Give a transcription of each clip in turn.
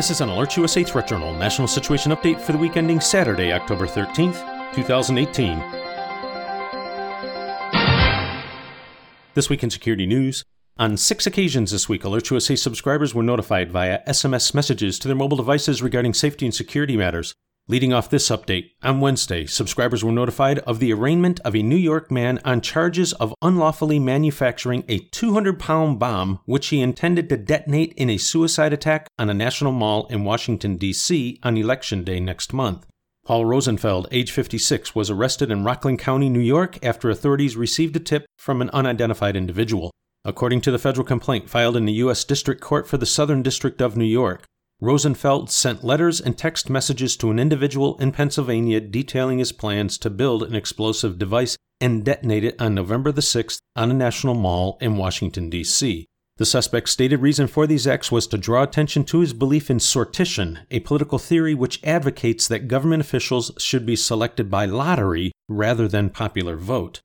This is an Alert USA Threat Journal National Situation Update for the week ending Saturday, October 13th, 2018. This week in security news. On six occasions this week, Alert USA subscribers were notified via SMS messages to their mobile devices regarding safety and security matters. Leading off this update, on Wednesday, subscribers were notified of the arraignment of a New York man on charges of unlawfully manufacturing a 200 pound bomb which he intended to detonate in a suicide attack on a national mall in Washington, D.C. on Election Day next month. Paul Rosenfeld, age 56, was arrested in Rockland County, New York after authorities received a tip from an unidentified individual. According to the federal complaint filed in the U.S. District Court for the Southern District of New York, Rosenfeld sent letters and text messages to an individual in Pennsylvania detailing his plans to build an explosive device and detonate it on November the 6th on a national mall in Washington, D.C. The suspect's stated reason for these acts was to draw attention to his belief in sortition, a political theory which advocates that government officials should be selected by lottery rather than popular vote.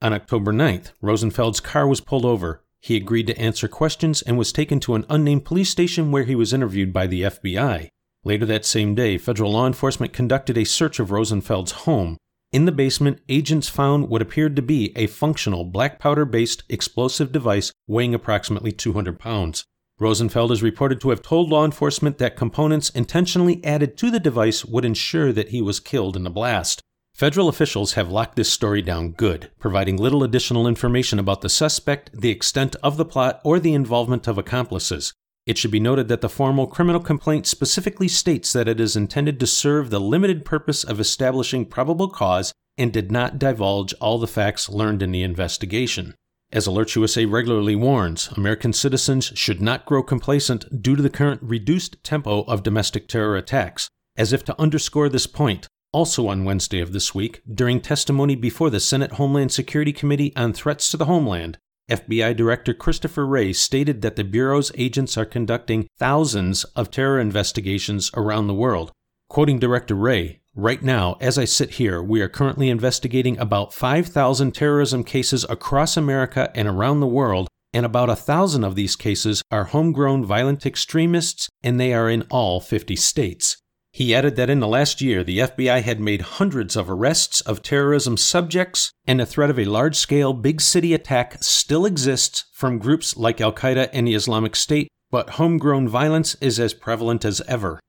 On October 9th, Rosenfeld's car was pulled over. He agreed to answer questions and was taken to an unnamed police station where he was interviewed by the FBI. Later that same day, federal law enforcement conducted a search of Rosenfeld's home. In the basement, agents found what appeared to be a functional black powder based explosive device weighing approximately 200 pounds. Rosenfeld is reported to have told law enforcement that components intentionally added to the device would ensure that he was killed in the blast. Federal officials have locked this story down good, providing little additional information about the suspect, the extent of the plot, or the involvement of accomplices. It should be noted that the formal criminal complaint specifically states that it is intended to serve the limited purpose of establishing probable cause and did not divulge all the facts learned in the investigation. As Alert USA regularly warns, American citizens should not grow complacent due to the current reduced tempo of domestic terror attacks. As if to underscore this point, also on Wednesday of this week, during testimony before the Senate Homeland Security Committee on threats to the homeland, FBI Director Christopher Wray stated that the Bureau's agents are conducting thousands of terror investigations around the world. Quoting Director Wray, Right now, as I sit here, we are currently investigating about 5,000 terrorism cases across America and around the world, and about a thousand of these cases are homegrown violent extremists, and they are in all 50 states. He added that in the last year, the FBI had made hundreds of arrests of terrorism subjects, and the threat of a large scale big city attack still exists from groups like Al Qaeda and the Islamic State, but homegrown violence is as prevalent as ever.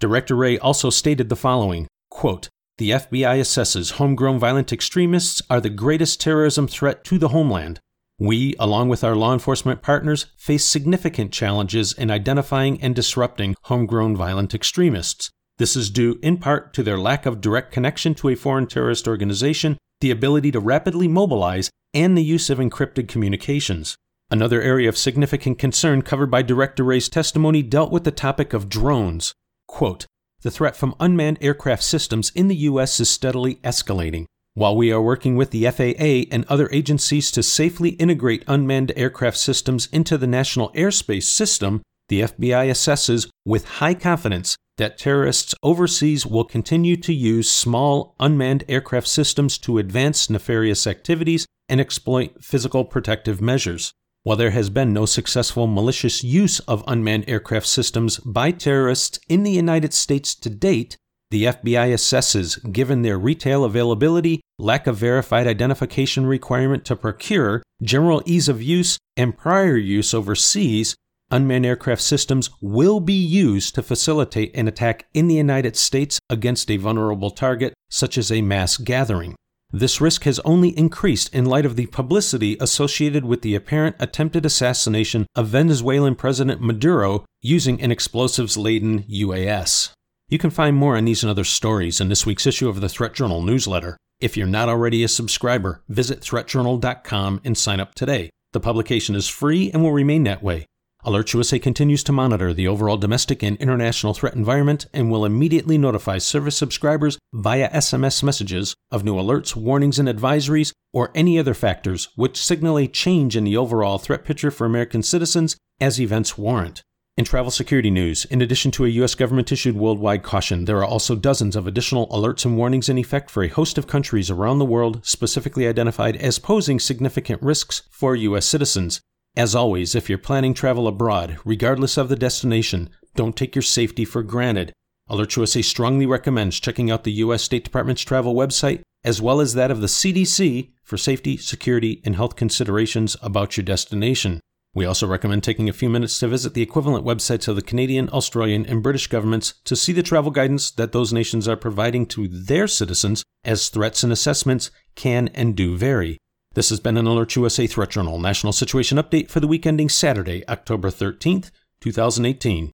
Director Wray also stated the following quote, The FBI assesses homegrown violent extremists are the greatest terrorism threat to the homeland. We, along with our law enforcement partners, face significant challenges in identifying and disrupting homegrown violent extremists. This is due in part to their lack of direct connection to a foreign terrorist organization, the ability to rapidly mobilize, and the use of encrypted communications. Another area of significant concern covered by Director Wray's testimony dealt with the topic of drones. Quote, the threat from unmanned aircraft systems in the U.S. is steadily escalating. While we are working with the FAA and other agencies to safely integrate unmanned aircraft systems into the national airspace system, the FBI assesses with high confidence that terrorists overseas will continue to use small unmanned aircraft systems to advance nefarious activities and exploit physical protective measures. While there has been no successful malicious use of unmanned aircraft systems by terrorists in the United States to date, the FBI assesses, given their retail availability, lack of verified identification requirement to procure, general ease of use, and prior use overseas, unmanned aircraft systems will be used to facilitate an attack in the United States against a vulnerable target, such as a mass gathering. This risk has only increased in light of the publicity associated with the apparent attempted assassination of Venezuelan President Maduro using an explosives laden UAS. You can find more on these and other stories in this week's issue of the Threat Journal newsletter. If you're not already a subscriber, visit threatjournal.com and sign up today. The publication is free and will remain that way. Alert USA continues to monitor the overall domestic and international threat environment and will immediately notify service subscribers via SMS messages of new alerts, warnings, and advisories, or any other factors which signal a change in the overall threat picture for American citizens as events warrant. In travel security news, in addition to a U.S. government issued worldwide caution, there are also dozens of additional alerts and warnings in effect for a host of countries around the world specifically identified as posing significant risks for U.S. citizens. As always, if you're planning travel abroad, regardless of the destination, don't take your safety for granted. AlertsUSA strongly recommends checking out the U.S. State Department's travel website, as well as that of the CDC, for safety, security, and health considerations about your destination. We also recommend taking a few minutes to visit the equivalent websites of the Canadian, Australian, and British governments to see the travel guidance that those nations are providing to their citizens, as threats and assessments can and do vary. This has been an Alert USA Threat Journal National Situation Update for the week ending Saturday, October 13th, 2018.